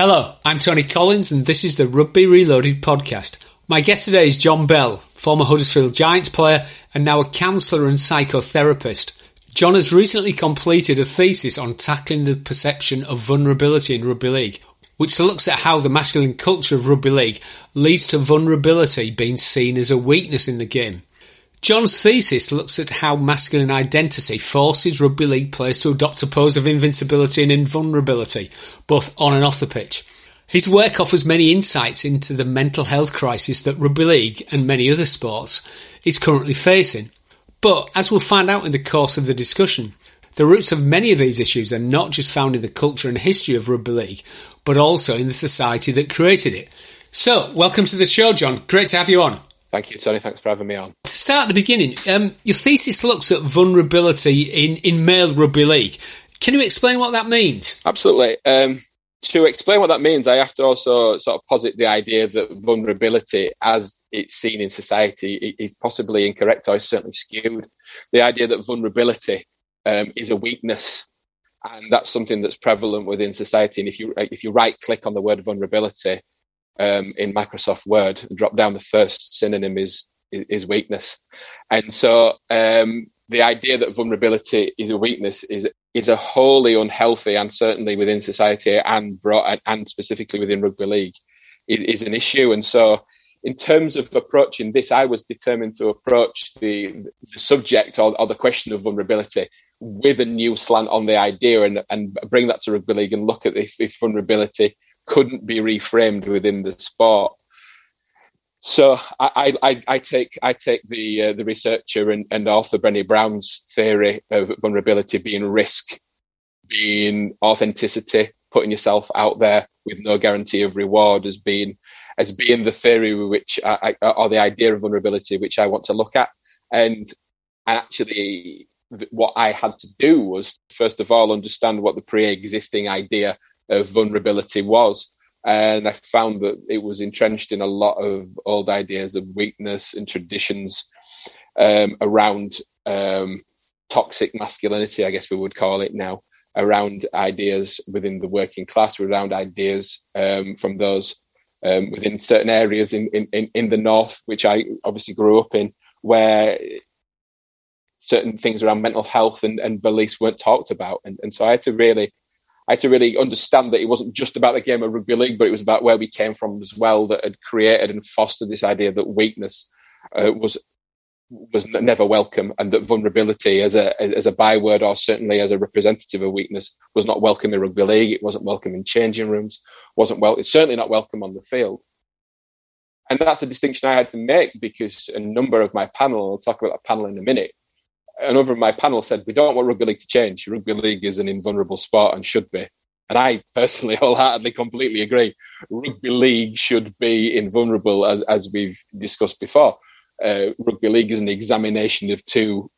Hello, I'm Tony Collins, and this is the Rugby Reloaded podcast. My guest today is John Bell, former Huddersfield Giants player and now a counsellor and psychotherapist. John has recently completed a thesis on tackling the perception of vulnerability in rugby league, which looks at how the masculine culture of rugby league leads to vulnerability being seen as a weakness in the game. John's thesis looks at how masculine identity forces rugby league players to adopt a pose of invincibility and invulnerability, both on and off the pitch. His work offers many insights into the mental health crisis that rugby league and many other sports is currently facing. But as we'll find out in the course of the discussion, the roots of many of these issues are not just found in the culture and history of rugby league, but also in the society that created it. So, welcome to the show, John. Great to have you on. Thank you, Tony. Thanks for having me on. To start at the beginning, um, your thesis looks at vulnerability in, in male rugby league. Can you explain what that means? Absolutely. Um, to explain what that means, I have to also sort of posit the idea that vulnerability, as it's seen in society, is possibly incorrect or is certainly skewed. The idea that vulnerability um, is a weakness, and that's something that's prevalent within society. And if you if you right click on the word vulnerability, um, in Microsoft Word drop down the first synonym is is weakness. And so um, the idea that vulnerability is a weakness is is a wholly unhealthy and certainly within society and brought and specifically within rugby league is, is an issue. And so in terms of approaching this, I was determined to approach the, the subject or, or, the question of vulnerability with a new slant on the idea and, and bring that to rugby league and look at if, if vulnerability couldn't be reframed within the sport. So I, I, I take I take the uh, the researcher and, and author Brené Brown's theory of vulnerability being risk, being authenticity, putting yourself out there with no guarantee of reward as being as being the theory which I, I, or the idea of vulnerability which I want to look at. And actually, what I had to do was first of all understand what the pre-existing idea of vulnerability was. And I found that it was entrenched in a lot of old ideas of weakness and traditions um, around um, toxic masculinity, I guess we would call it now, around ideas within the working class, around ideas um, from those um, within certain areas in, in, in the north, which I obviously grew up in, where certain things around mental health and, and beliefs weren't talked about. And, and so I had to really I had to really understand that it wasn't just about the game of rugby league, but it was about where we came from as well that had created and fostered this idea that weakness uh, was was never welcome and that vulnerability as a as a byword or certainly as a representative of weakness was not welcome in rugby league. It wasn't welcome in changing rooms. Wasn't well it's certainly not welcome on the field. And that's a distinction i had to make because a number of my panel i'll talk about that panel in a minute a number of my panel said we don't want rugby league to change. Rugby league is an invulnerable sport and should be. And I personally wholeheartedly completely agree. Rugby league should be invulnerable as, as we've discussed before. Uh, rugby league is an examination of two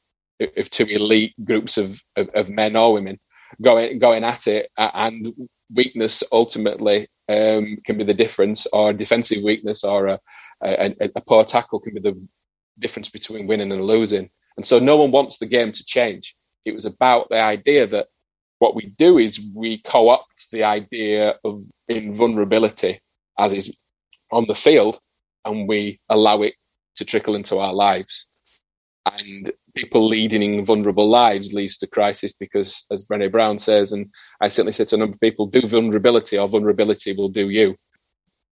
of two elite groups of, of, of men or women going going at it and weakness ultimately um, can be the difference or defensive weakness or a, a, a poor tackle can be the difference between winning and losing and so no one wants the game to change. It was about the idea that what we do is we co opt the idea of invulnerability as is on the field and we allow it to trickle into our lives. And people leading invulnerable lives leads to crisis because, as Brené Brown says, and I certainly say to a number of people, do vulnerability or vulnerability will do you.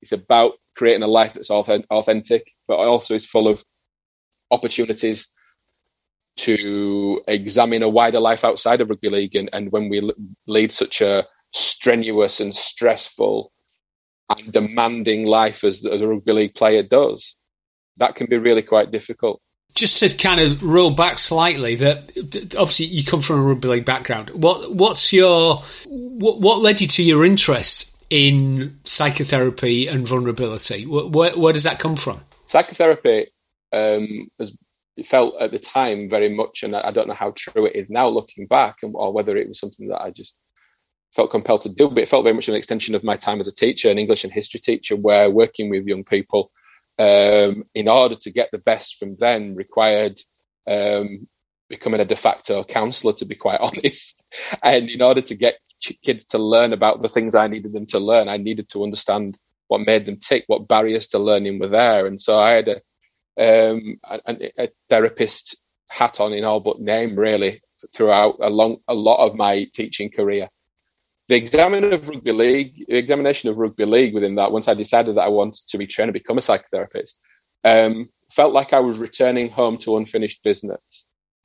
It's about creating a life that's authentic, but also is full of opportunities to examine a wider life outside of rugby league. And, and when we lead such a strenuous and stressful and demanding life as the, the rugby league player does, that can be really quite difficult. Just to kind of roll back slightly, that obviously you come from a rugby league background. What what's your what, what led you to your interest in psychotherapy and vulnerability? Where, where does that come from? Psychotherapy um, has it felt at the time very much, and I, don't know how true it is now looking back, and, or whether it was something that I just felt compelled to do, but it felt very much an extension of my time as a teacher, an English and history teacher, where working with young people um, in order to get the best from them required um, becoming a de facto counsellor, to be quite honest. And in order to get kids to learn about the things I needed them to learn. I needed to understand what made them tick, what barriers to learning were there, and so I had a, um, a, a therapist hat on in all but name really throughout a long a lot of my teaching career. The examiner of rugby league, the examination of rugby league within that, once I decided that I wanted to be trained to become a psychotherapist, um, felt like I was returning home to unfinished business.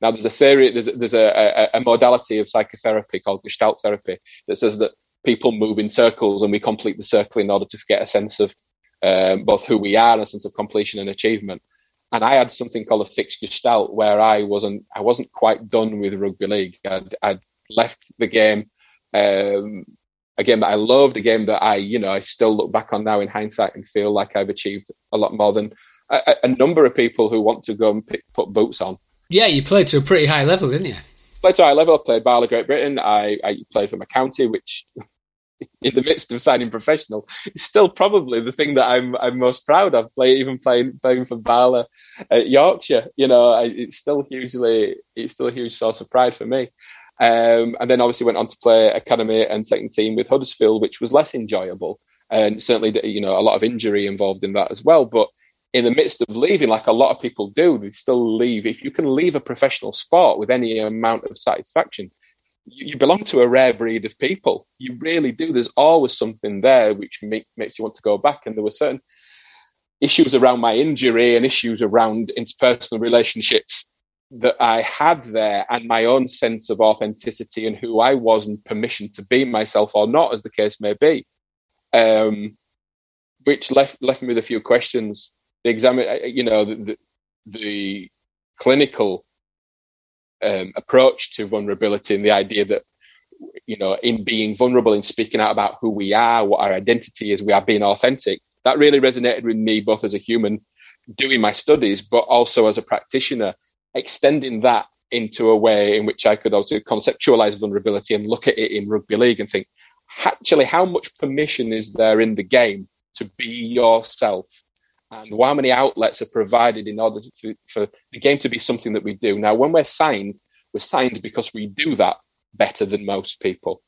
Now, there's a theory, there's, there's a, a, a modality of psychotherapy called Gestalt therapy that says that people move in circles and we complete the circle in order to get a sense of um, both who we are and a sense of completion and achievement. And I had something called a fixed gestalt where I wasn't I wasn't quite done with rugby league. I'd, I'd left the game, um, a game that I loved, a game that I you know I still look back on now in hindsight and feel like I've achieved a lot more than a, a number of people who want to go and pick, put boots on. Yeah, you played to a pretty high level, didn't you? Played to a high level. I played BARLA, Great Britain. I, I played for my county, which in the midst of signing professional is still probably the thing that I'm I'm most proud of. Play even playing playing for BARLA at Yorkshire, you know, I, it's still hugely it's still a huge source of pride for me. Um, and then obviously went on to play academy and second team with Huddersfield, which was less enjoyable, and certainly you know a lot of injury involved in that as well. But in the midst of leaving, like a lot of people do, they still leave. If you can leave a professional sport with any amount of satisfaction, you, belong to a rare breed of people. You really do. There's always something there which make, makes you want to go back. And there were certain issues around my injury and issues around interpersonal relationships that I had there and my own sense of authenticity and who I was and permission to be myself or not, as the case may be. Um, which left left me with a few questions the exam, uh, you know, the, the clinical um, approach to vulnerability and the idea that, you know, in being vulnerable, in speaking out about who we are, what our identity is, we are being authentic. That really resonated with me, both as a human doing my studies, but also as a practitioner, extending that into a way in which I could also conceptualize vulnerability and look at it in rugby league and think, actually, how much permission is there in the game to be yourself and how many outlets are provided in order to, for the game to be something that we do. Now, when we're signed, we're signed because we do that better than most people.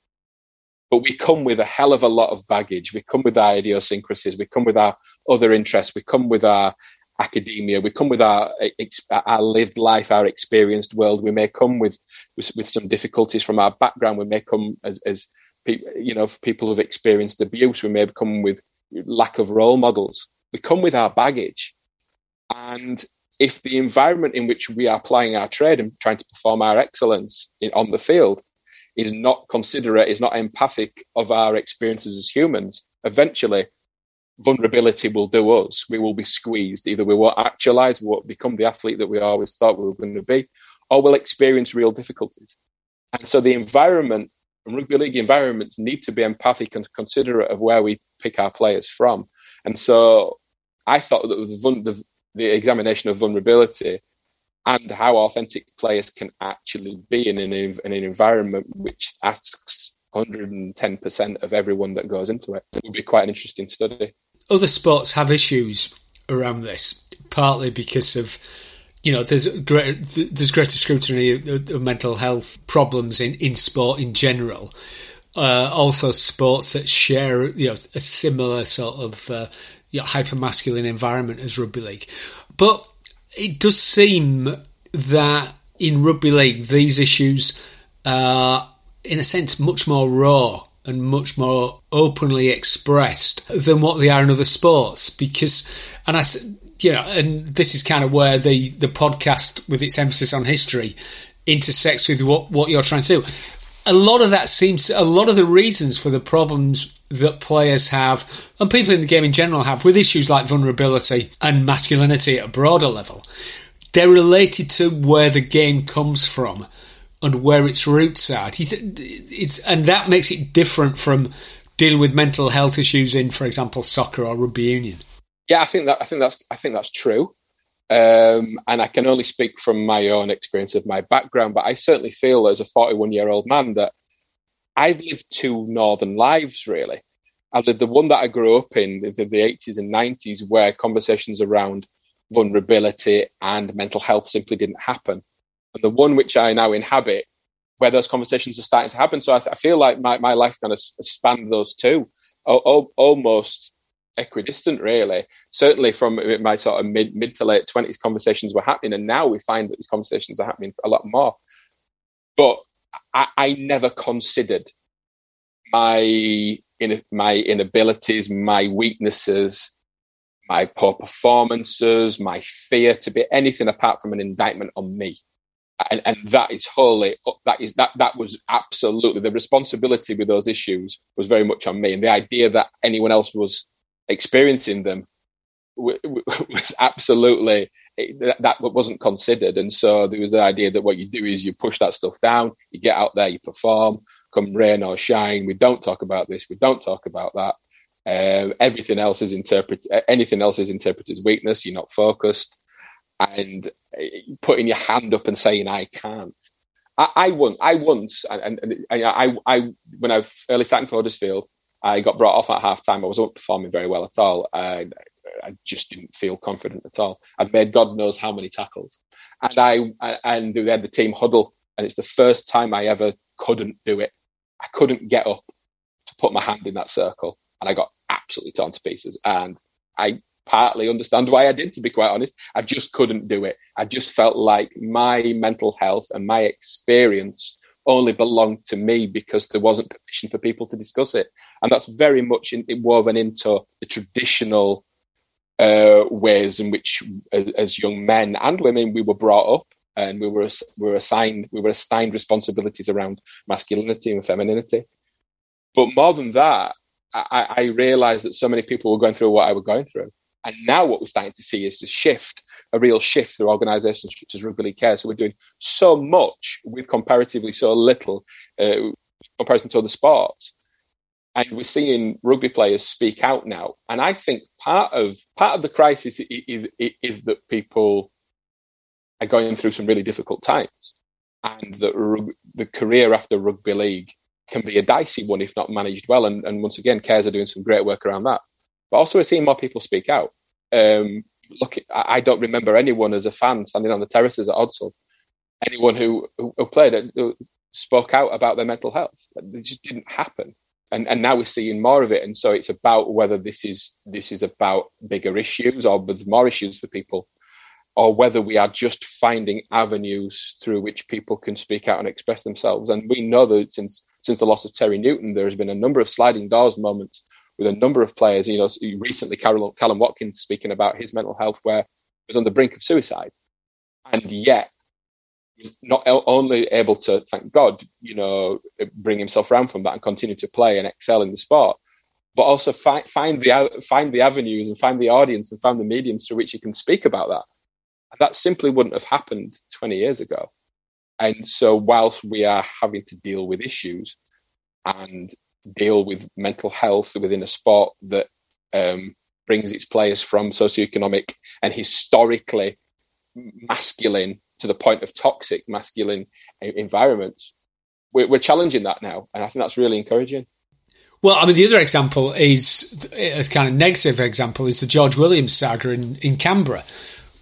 But we come with a hell of a lot of baggage. We come with our idiosyncrasies. We come with our other interests. We come with our academia. We come with our our lived life, our experienced world. We may come with with, with some difficulties from our background. We may come as, as you know, people who've experienced abuse. We may come with lack of role models we come with our baggage. And if the environment in which we are plying our trade and trying to perform our excellence in, on the field is not considerate, is not empathic of our experiences as humans, eventually vulnerability will do us. We will be squeezed. Either we won't actualize, we won't become the athlete that we always thought we were going to be, or we'll experience real difficulties. And so the environment, and rugby league environments need to be empathic and considerate of where we pick our players from. And so I thought that the, the, the examination of vulnerability and how authentic players can actually be in an, in an environment which asks 110% of everyone that goes into it would be quite an interesting study. Other sports have issues around this, partly because of you know there's there's greater scrutiny of, of mental health problems in, in sport in general. Uh, also, sports that share you know a similar sort of uh, hyper masculine environment as rugby league. But it does seem that in rugby league, these issues are, in a sense, much more raw and much more openly expressed than what they are in other sports. Because, and I, you know, and this is kind of where the the podcast, with its emphasis on history, intersects with what what you're trying to do. A lot of that seems, a lot of the reasons for the problems that players have, and people in the game in general have, with issues like vulnerability and masculinity at a broader level, they're related to where the game comes from and where its roots are. It's, and that makes it different from dealing with mental health issues in, for example, soccer or rugby union. Yeah, I think that I think that's I think that's true. Um, and I can only speak from my own experience of my background, but I certainly feel as a 41 year old man that I've lived two northern lives really. I lived the one that I grew up in, the, the 80s and 90s, where conversations around vulnerability and mental health simply didn't happen. And the one which I now inhabit, where those conversations are starting to happen. So I, I feel like my, my life kind of spanned those two, almost equidistant, really. Certainly from my sort of mid mid to late twenties, conversations were happening, and now we find that these conversations are happening a lot more. But I, I never considered my in, my inabilities, my weaknesses, my poor performances, my fear to be anything apart from an indictment on me. And, and that is wholly that is that that was absolutely the responsibility with those issues was very much on me and the idea that anyone else was experiencing them was absolutely that, wasn't considered and so there was the idea that what you do is you push that stuff down you get out there you perform come rain or shine we don't talk about this we don't talk about that uh, everything else is interpreted. Anything else is interpreted as weakness. You're not focused, and uh, putting your hand up and saying "I can't." I, I once, I once, and, and, and I, I, when I early starting for Huddersfield, I got brought off at half time. I wasn't performing very well at all. I, I just didn't feel confident at all. I'd made God knows how many tackles, and I and we had the team huddle, and it's the first time I ever couldn't do it. I couldn't get up to put my hand in that circle, and I got absolutely torn to pieces. And I partly understand why I did, to be quite honest. I just couldn't do it. I just felt like my mental health and my experience only belonged to me because there wasn't permission for people to discuss it. And that's very much in, woven into the traditional uh, ways in which, as, as, young men and women, we were brought up. And we were we were assigned we were assigned responsibilities around masculinity and femininity, but more than that, I, I realized that so many people were going through what I was going through. And now what we're starting to see is a shift, a real shift through organisations such as Rugby League Care. So we're doing so much with comparatively so little uh, comparison to other sports. And we're seeing rugby players speak out now. And I think part of part of the crisis is, is, is that people are going through some really difficult times, and that the career after rugby league can be a dicey one if not managed well. And, and once again, Cares are doing some great work around that. But also, we're seeing more people speak out. Um, look, I don't remember anyone as a fan standing on the terraces at Odsal, anyone who, who, who played it, who spoke out about their mental health. It just didn't happen. And, and now we're seeing more of it. And so it's about whether this is this is about bigger issues or with more issues for people or whether we are just finding avenues through which people can speak out and express themselves. And we know that since since the loss of Terry Newton, there has been a number of sliding doors moments with a number of players. You know, recently Kallum, Watkins speaking about his mental health, where he was on the brink of suicide, and yet was not only able to, thank God, you know, bring himself around from that and continue to play and excel in the sport, but also find find the find the avenues and find the audience and find the mediums through which he can speak about that. And that simply wouldn't have happened 20 years ago. And so, whilst we are having to deal with issues and deal with mental health within a sport that um, brings its players from socioeconomic and historically masculine to the point of toxic masculine environments, we're, we're challenging that now. And I think that's really encouraging. Well, I mean, the other example is a kind of negative example is the George Williams saga in, in Canberra,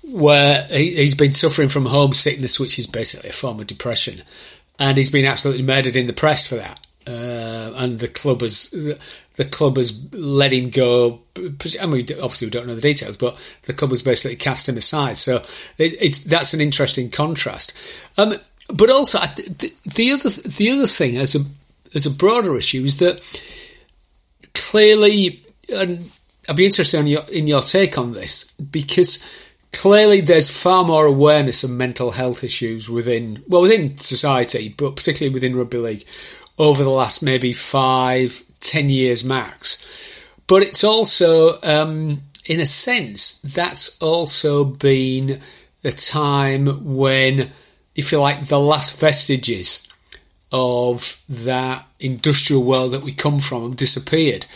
where he, has been suffering from homesickness, which is basically a form of depression, and he's been absolutely murdered in the press for that. Uh, and the club has the club has let him go. I mean, obviously we don't know the details, but the club has basically cast him aside. So it, it's that's an interesting contrast. Um, but also the, the other the other thing as a as a broader issue is that clearly, and I'd be interested in your in your take on this because clearly there's far more awareness of mental health issues within well within society but particularly within rugby league over the last maybe five ten years max. But it's also um, in a sense that's also been the time when if you like the last vestiges of that industrial world that we come from have disappeared.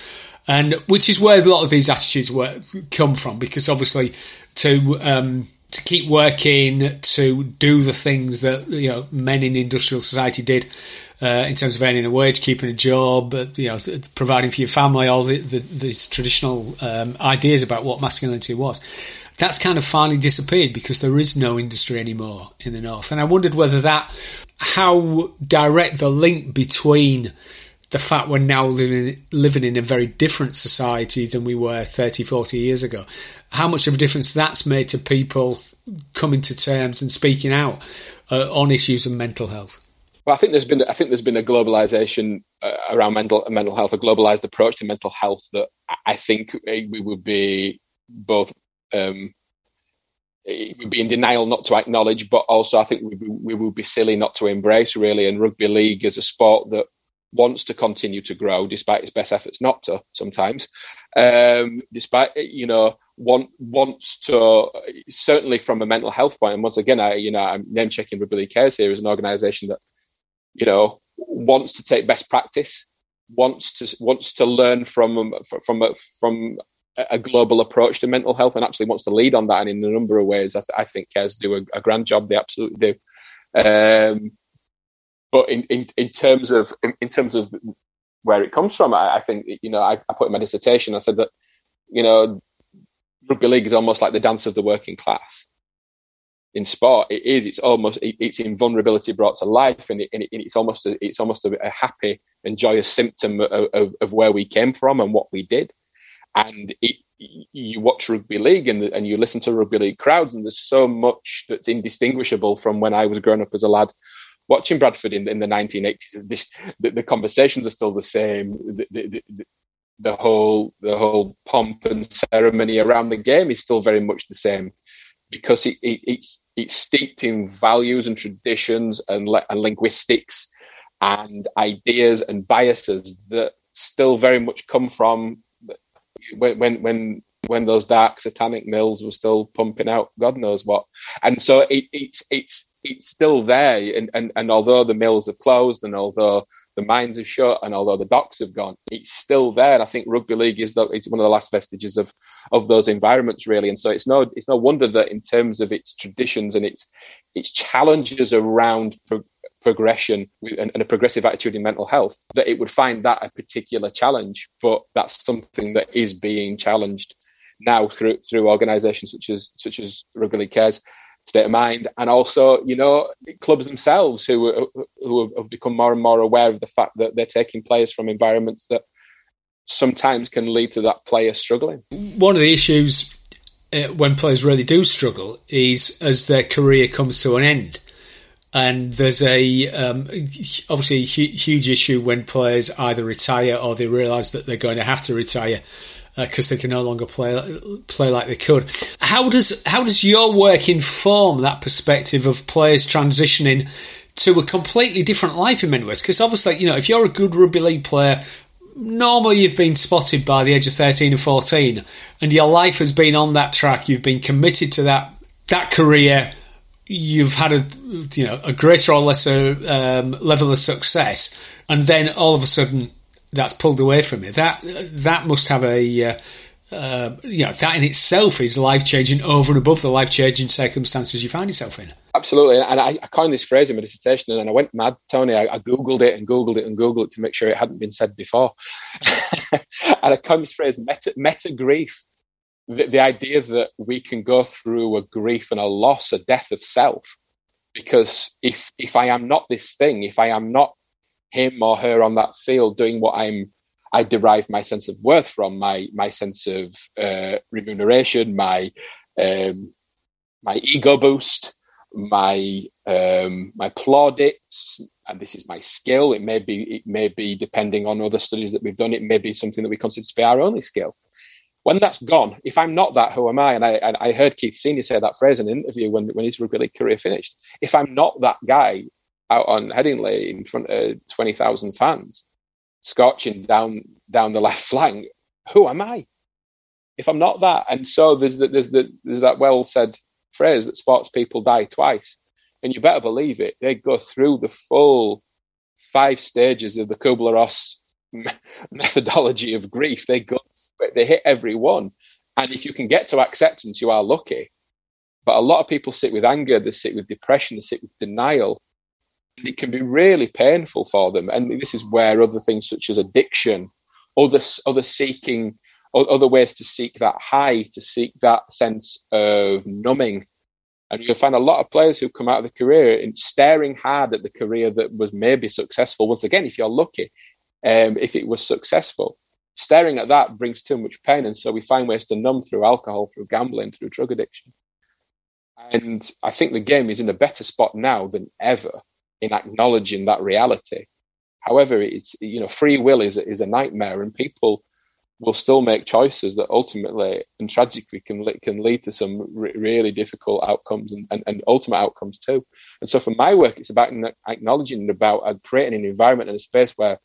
And which is where a lot of these attitudes were, come from because obviously to um, to keep working, to do the things that you know men in industrial society did uh, in terms of earning a wage, keeping a job, you know, providing for your family, all the, the these traditional um, ideas about what masculinity was. That's kind of finally disappeared because there is no industry anymore in the north, and I wondered whether that how direct the link between the fact we're now living living in a very different society than we were 30, 40 years ago. How much of a difference that's made to people coming to terms and speaking out uh, on issues of mental health. Well, I think there's been I think there's been a globalization uh, around mental mental health, a globalized approach to mental health that I think we would be both um, would be in denial not to acknowledge, but also I think we, we would be silly not to embrace really. And rugby league is a sport that wants to continue to grow despite its best efforts not to sometimes um, despite you know want wants to certainly from a mental health point. point and once again i you know i'm name checking rugby league cares here as an organization that you know wants to take best practice wants to wants to learn from from from, from a global approach to mental health and actually wants to lead on that and in a number of ways i, th- I think cares do a, a, grand job they absolutely do um, but in, in, in terms of in, in, terms of where it comes from, I, I think you know I, I, put in my dissertation. I said that you know rugby league is almost like the dance of the working class. In sport, it is. It's almost it, it's in vulnerability brought to life, and, it, and it's almost a, it's almost a, a, happy and joyous symptom of, of, of, where we came from and what we did. And it, you watch rugby league and, and you listen to rugby league crowds, and there's so much that's indistinguishable from when I was growing up as a lad watching Bradford in, in the 1980s, the, the, conversations are still the same. The, the, the, whole the whole pomp and ceremony around the game is still very much the same because it, it, it's it's steeped in values and traditions and, and linguistics and ideas and biases that still very much come from when when when when those dark satanic mills were still pumping out God knows what. And so it, it's it's it's still there. And, and and although the mills have closed and although the mines have shut and although the docks have gone, it's still there. And I think rugby league is the, it's one of the last vestiges of of those environments really. And so it's no it's no wonder that in terms of its traditions and its its challenges around pro- progression and, and, a progressive attitude in mental health, that it would find that a particular challenge. But that's something that is being challenged now through through organisations such as such as Rugby League Cares, State of Mind, and also you know clubs themselves who who have become more and more aware of the fact that they're taking players from environments that sometimes can lead to that player struggling. One of the issues uh, when players really do struggle is as their career comes to an end. And there's a um, obviously a huge issue when players either retire or they realise that they're going to have to retire because uh, they can no longer play play like they could. How does how does your work inform that perspective of players transitioning to a completely different life in many ways? Because obviously, you know, if you're a good rugby league player, normally you've been spotted by the age of 13 and 14 and your life has been on that track you've been committed to that that career you've had a you know a greater or lesser um, level of success and then all of a sudden that's pulled away from you. That that must have a uh, uh, you know that in itself is life changing over and above the life changing circumstances you find yourself in. Absolutely, and I, I coined this phrase in my dissertation, and I went mad, Tony. I, I, googled it and googled it and googled it to make sure it hadn't been said before. and I coined this phrase meta, meta grief. The, the idea that we can go through a grief and a loss, a death of self, because if if I am not this thing, if I am not him or her on that field doing what I'm I derive my sense of worth from, my my sense of uh, remuneration, my um, my ego boost, my um, my plaudits, and this is my skill. It may be it may be depending on other studies that we've done. It may be something that we consider to be our only skill. When that's gone, if I'm not that, who am I? And I and I heard Keith Senior say that phrase in an interview when when his rugby league career finished. If I'm not that guy, out on Headingley in front of 20,000 fans, scorching down down the left flank. Who am I? If I'm not that, and so there's the, there's the, there's that well said phrase that sports people die twice, and you better believe it. They go through the full five stages of the Kubler Ross methodology of grief. They go, they hit every one, and if you can get to acceptance, you are lucky. But a lot of people sit with anger, they sit with depression, they sit with denial, it can be really painful for them. And this is where other things such as addiction, other other seeking, other ways to seek that high, to seek that sense of numbing, And you'll find a lot of players who come out of the career in staring hard at the career that was maybe successful. Once again, if you're lucky, um, if it was successful, staring at that brings too much pain. And so we find ways to numb through alcohol, through gambling, through drug addiction. And I think the game is in a better spot now than ever in acknowledging that reality. However, it's you know free will is is a nightmare, and people will still make choices that ultimately and tragically can can lead to some re- really difficult outcomes and, and, and, ultimate outcomes too. And so for my work, it's about acknowledging and about uh, creating an environment and a space where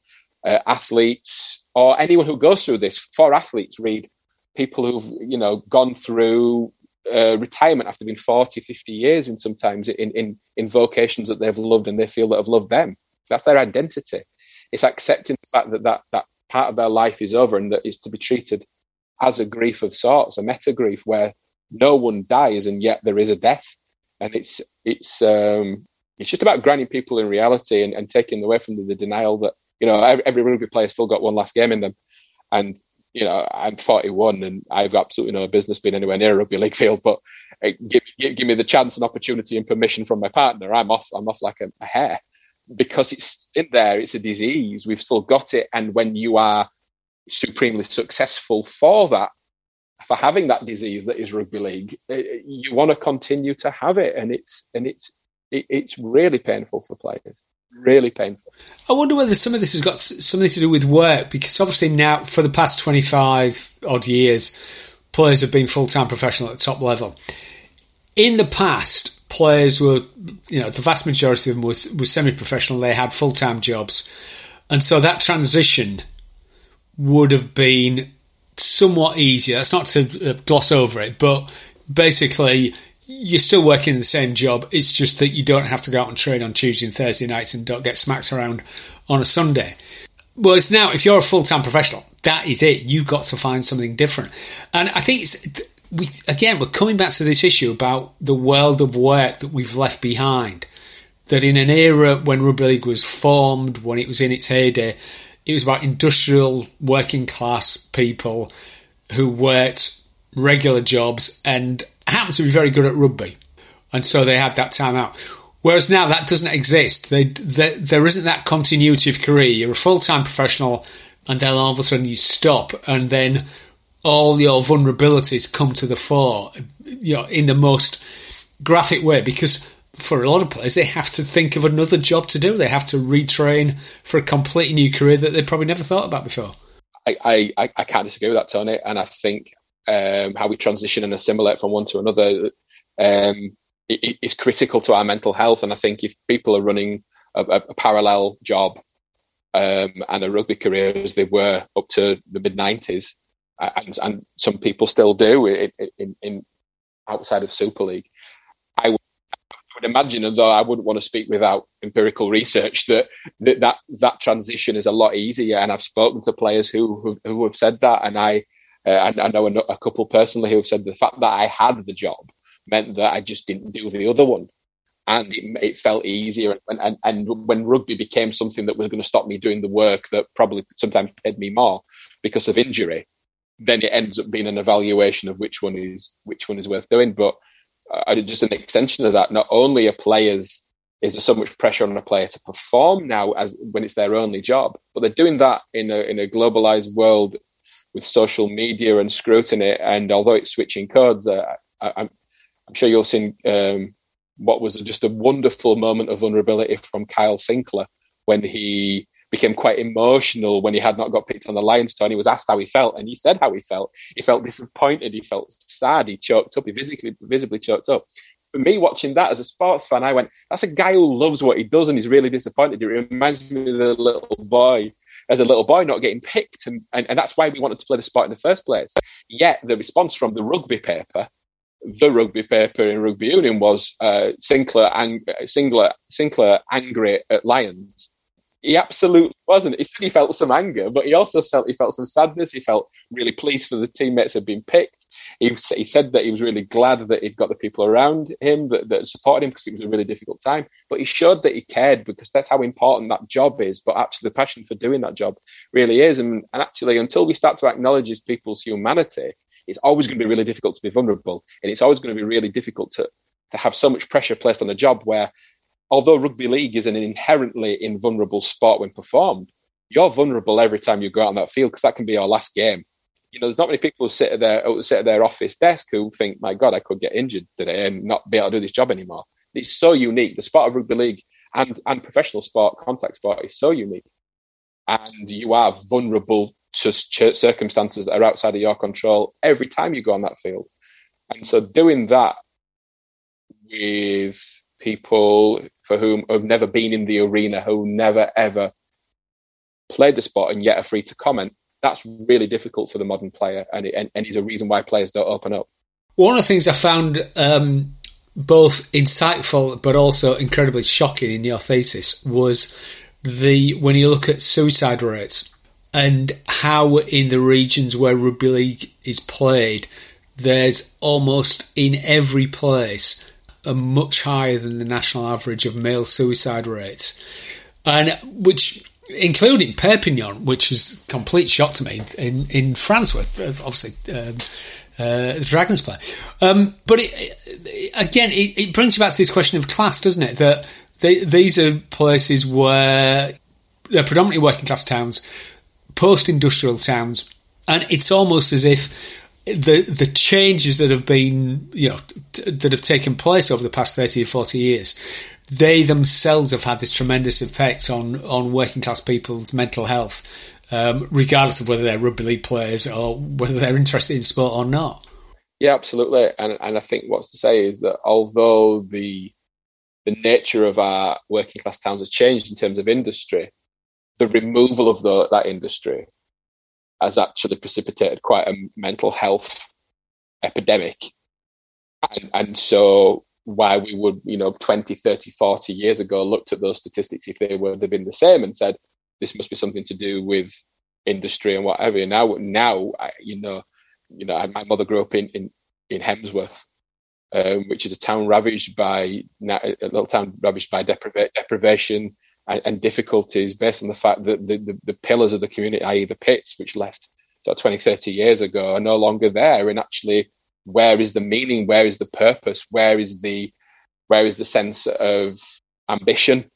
uh, athletes or anyone who goes through this for athletes read people who've you know gone through uh, retirement after being 40 50 years in sometimes in, in in vocations that they've loved and they feel that have loved them. That's their identity. It's accepting the fact that that, that part of their life is over and that is to be treated as a grief of sorts a meta grief where no one dies and yet there is a death. And it's it's um it's just about grounding people in reality and, and taking away from the, the denial that you know, every rugby player still got one last game in them. And, you know, I'm 41 and I've absolutely no business being anywhere near a rugby league field, but uh, give, give, give, me the chance and opportunity and permission from my partner. I'm off, I'm off like a, a hare because it's in there. It's a disease. We've still got it. And when you are supremely successful for that, for having that disease that is rugby league, uh, you want to continue to have it. And it's, and it's, it's really painful for players really painful. I wonder whether some of this has got something to do with work because obviously now for the past 25 odd years, players have been full time professional at the top level. In the past, players were, you know, the vast majority of them was, was semi professional, they had full time jobs. And so that transition would have been somewhat easier. That's not to uh, gloss over it, but basically you're still working in the same job. It's just that you don't have to go out and train on Tuesday and Thursday nights and don't get smacked around on a Sunday. Well, it's now if you're a full time professional, that is it. You've got to find something different. And I think it's we again we're coming back to this issue about the world of work that we've left behind. That in an era when rugby league was formed, when it was in its heyday, it was about industrial working class people who worked regular jobs and happened to be very good at rugby, and so they had that time out. Whereas now that doesn't exist. They, they, there isn't that continuity of career. You're a full time professional, and then all of a sudden you stop, and then all your vulnerabilities come to the fore, you know, in the most graphic way. Because for a lot of players, they have to think of another job to do. They have to retrain for a completely new career that they probably never thought about before. I, I, I can't disagree with that, Tony. And I think um, how we transition and assimilate from one to another um, it, is critical to our mental health. And I think if people are running a, a parallel job um, and a rugby career as they were up to the mid 90s, and, and some people still do in, in, in outside of Super League, I would, I would imagine, although I wouldn't want to speak without empirical research, that, that that that transition is a lot easier. And I've spoken to players who, who have said that, and I uh, I, I, know a, a, couple personally who have said the fact that I had the job meant that I just didn't do the other one. And it, it felt easier. And, and, and when rugby became something that was going to stop me doing the work that probably sometimes paid me more because of injury, then it ends up being an evaluation of which one is which one is worth doing. But uh, just an extension of that, not only are players is there so much pressure on a player to perform now as when it's their only job, but they're doing that in a in a globalized world with social media and scrutiny. And although it's switching codes, uh, I, am sure you'll see um, what was just a wonderful moment of vulnerability from Kyle Sinckler when he became quite emotional when he had not got picked on the Lions tour. And he was asked how he felt, and he said how he felt. He felt disappointed. He felt sad. He choked up. He visibly, visibly choked up. For me, watching that as a sports fan, I went, "That's a guy who loves what he does and he's really disappointed." It reminds me of the little boy as a little boy not getting picked. And, and, and that's why we wanted to play the sport in the first place. Yet the response from the rugby paper, the rugby paper in rugby union was uh, Sinckler, ang- Sinckler, Sinckler angry at Lions. He absolutely wasn't. He said he felt some anger, but he also felt he felt some sadness. He felt really pleased for the teammates had been picked. He, he said that he was really glad that he'd got the people around him that, that supported him because it was a really difficult time. But he showed that he cared because that's how important that job is. But actually, the passion for doing that job really is. And, and actually, until we start to acknowledge people's humanity, it's always going to be really difficult to be vulnerable, and it's always going to be really difficult to to have so much pressure placed on a job where although rugby league is an inherently invulnerable sport when performed, you're vulnerable every time you go out on that field because that can be your last game. You know, there's not many people who sit at their sit at their office desk who think, "My God, I could get injured today and not be able to do this job anymore." It's so unique. The sport of rugby league and and professional sport, contact sport, is so unique, and you are vulnerable to circumstances that are outside of your control every time you go on that field. And so, doing that with people for whom have never been in the arena, who never ever played the sport and yet are free to comment, that's really difficult for the modern player, and, it, and, and is a reason why players don't open up. One of the things I found um, both insightful but also incredibly shocking in your thesis was the when you look at suicide rates and how in the regions where rugby league is played, there's almost in every place a much higher than the national average of male suicide rates, and which including Perpignan, which was complete shock to me in in France, where obviously. Um, uh, the Dragons play, um, but it, it, again, it, it, brings you back to this question of class, doesn't it? That they, these are places where they're predominantly working class towns, post industrial towns, and it's almost as if the the changes that have been you know t- that have taken place over the past 30 or 40 years they themselves have had this tremendous effect on on working class people's mental health um, regardless of whether they're rugby league players or whether they're interested in sport or not yeah absolutely and and I think what's to say is that although the the nature of our working class towns has changed in terms of industry the removal of the, that industry has actually precipitated quite a mental health epidemic. And, and so why we would, you know, 20, 30, 40 years ago looked at those statistics if they would have been the same and said, this must be something to do with industry and whatever. And now, now, you know, you know, my mother grew up in, in, in Hemsworth, um, which is a town ravaged by, a little town ravaged by depriva- deprivation, and, and difficulties based on the fact that the, the, the, pillars of the community, i.e. the pits, which left sort of 20, 30 years ago, are no longer there. And actually, where is the meaning? Where is the purpose? Where is the, where is the sense of ambition?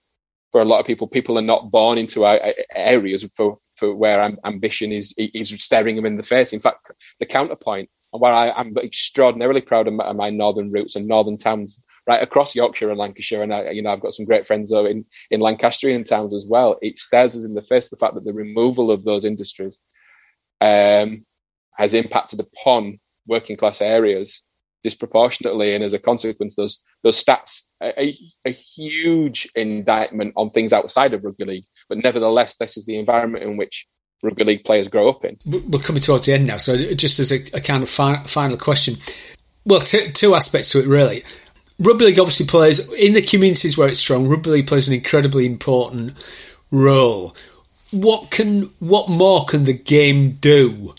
For a lot of people, people are not born into areas for, for where ambition is, is staring them in the face. In fact, the counterpoint, where I, am extraordinarily proud of my, of my northern roots and northern towns right across Yorkshire and Lancashire. And I, you know, I've got some great friends though in, in Lancastrian towns as well. It stares us in the face the fact that the removal of those industries um, has impacted upon working class areas disproportionately, and as a consequence, those those stats a, a, huge indictment on things outside of rugby league. But nevertheless, this is the environment in which rugby league players grow up in. We're coming towards the end now, so just as a, a kind of fi- final question, well, t- two aspects to it really rugby league obviously plays in the communities where it's strong. Rugby league plays an incredibly important role. What can what more can the game do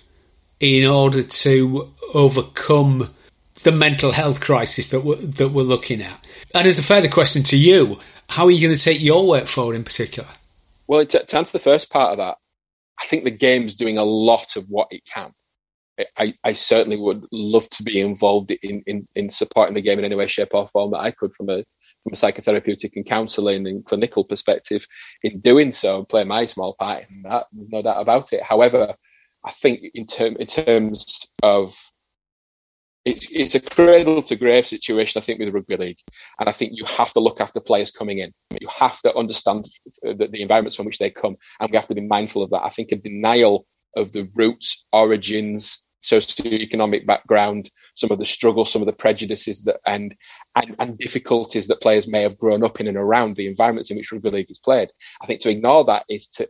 in order to overcome the mental health crisis that we're, that we're looking at? And as a further question to you, how are you going to take your work forward in particular? Well, to, to answer the first part of that, I think the game's doing a lot of what it can. I, I certainly would love to be involved in, in, in supporting the game in any way, shape, or form that I could from a from a psychotherapeutic and counselling and clinical perspective. In doing so, and play my small part in that, there's no doubt about it. However, I think in term in terms of it's it's a cradle to grave situation. I think with rugby league, and I think you have to look after players coming in. You have to understand the, the environments from which they come, and we have to be mindful of that. I think a denial of the roots, origins, socioeconomic background, some of the struggles, some of the prejudices that and, and and difficulties that players may have grown up in and around the environments in which rugby league is played. I think to ignore that is to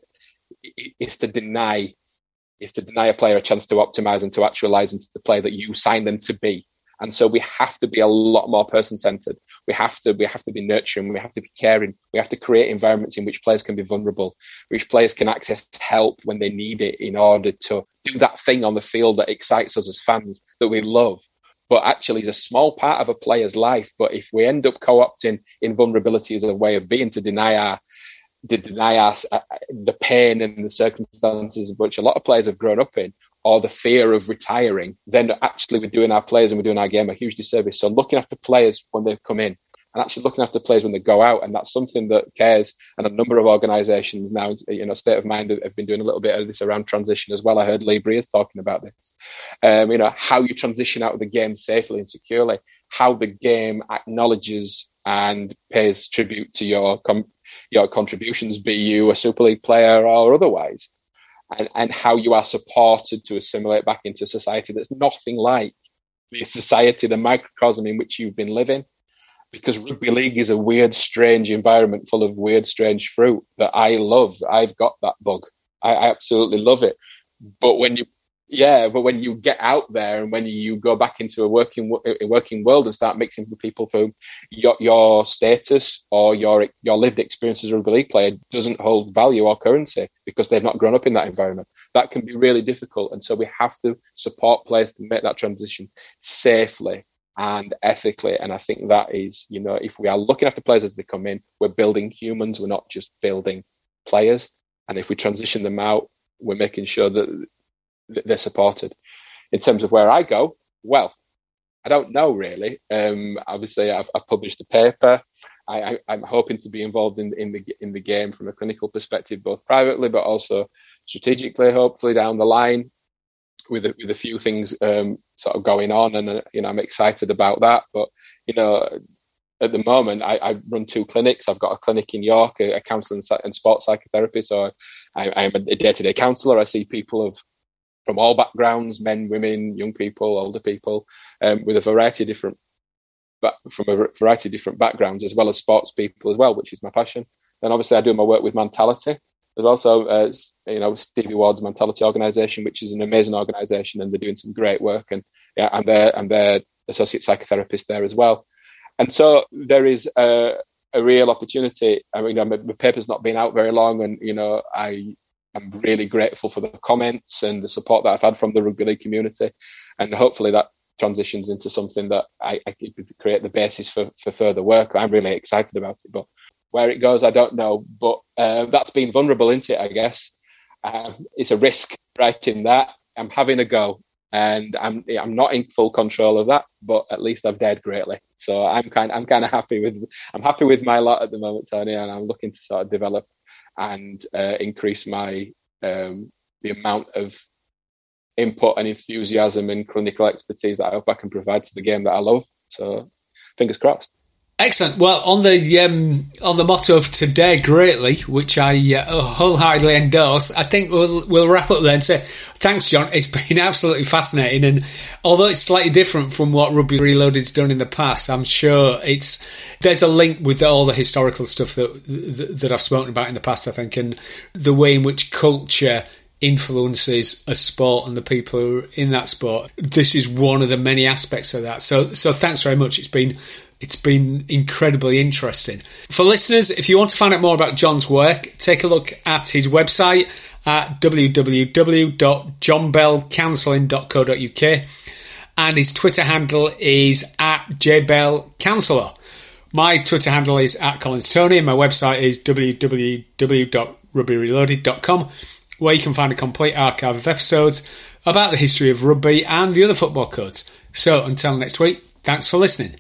is to deny is to deny a player a chance to optimize and to actualize into the player that you signed them to be. And so we have to be a lot more person centered. We have to we have to be nurturing. We have to be caring. We have to create environments in which players can be vulnerable, which players can access help when they need it in order to do that thing on the field that excites us as fans that we love. But actually is a small part of a player's life. But if we end up co-opting invulnerability as a way of being to deny our to deny us the pain and the circumstances which a lot of players have grown up in, or the fear of retiring, then actually we're doing our players and we're doing our game a huge disservice. So looking after players when they come in and actually looking after players when they go out, and that's something that cares. And a number of organisations now, you know, State of Mind have been doing a little bit of this around transition as well. I heard Lee Briers talking about this. Um, you know, how you transition out of the game safely and securely, how the game acknowledges and pays tribute to your com- your contributions, be you a Super League player or otherwise and, and how you are supported to assimilate back into society that's nothing like the society, the microcosm in which you've been living. Because rugby league is a weird, strange environment full of weird, strange fruit that I love. I've got that bug. I, I absolutely love it. But when you yeah, but when you get out there and when you go back into a working a working world and start mixing with people for your, your status or your your lived experience as a rugby league player doesn't hold value or currency because they've not grown up in that environment. That can be really difficult, and so we have to support players to make that transition safely and ethically. And I think that is, you know, if we are looking after players as they come in, we're building humans. We're not just building players. And if we transition them out, we're making sure that they're supported. In terms of where I go, well, I don't know really. Um, obviously, I've, I've, published a paper. I, am hoping to be involved in, in the in the game from a clinical perspective, both privately but also strategically. Hopefully, down the line, with a, with a few things um, sort of going on, and uh, you know, I'm excited about that. But you know, at the moment, I, I, run two clinics. I've got a clinic in York, a, a counselling and sports psychotherapy. So I, am a day-to-day counsellor. I see people of from all backgrounds, men, women, young people, older people, um, with a variety of different, but from a variety of different backgrounds, as well as sports people as well, which is my passion. And obviously, I do my work with Mentality. There's also, uh, you know, Stevie Ward's Mentality Organisation, which is an amazing organisation, and they're doing some great work. And yeah, and they're and they're associate psychotherapist there as well. And so there is a, a real opportunity. I mean, my, my paper's not been out very long, and you know, I I'm really grateful for the comments and the support that I've had from the rugby league community, and hopefully that transitions into something that I, I create the basis for for further work. I'm really excited about it, but where it goes, I don't know. But uh, that's been vulnerable, isn't it? I guess uh, it's a risk writing that. I'm having a go, and I'm I'm not in full control of that, but at least I've dared greatly. So I'm kind I'm kind of happy with I'm happy with my lot at the moment, Tony, and I'm looking to sort of develop and uh, increase my um, the amount of input and enthusiasm and clinical expertise that I hope I can provide to the game that I love. So, fingers crossed. Excellent. Well, on the um, on the motto of today, greatly, which I uh, wholeheartedly endorse, I think we'll we'll wrap up there and say thanks, John. It's been absolutely fascinating, and although it's slightly different from what Rugby Reloaded's done in the past, I'm sure it's there's a link with all the historical stuff that that I've spoken about in the past. I think, and the way in which culture influences a sport and the people who are in that sport. This is one of the many aspects of that. So, so thanks very much. It's been it's been incredibly interesting. For listeners, if you want to find out more about John's work, take a look at his website at www.johnbellcounselling.co.uk and his Twitter handle is at jbellcounselor. My Twitter handle is at Collins Tony and my website is www.rugbyreloaded.com where you can find a complete archive of episodes about the history of rugby and the other football codes. So until next week, thanks for listening.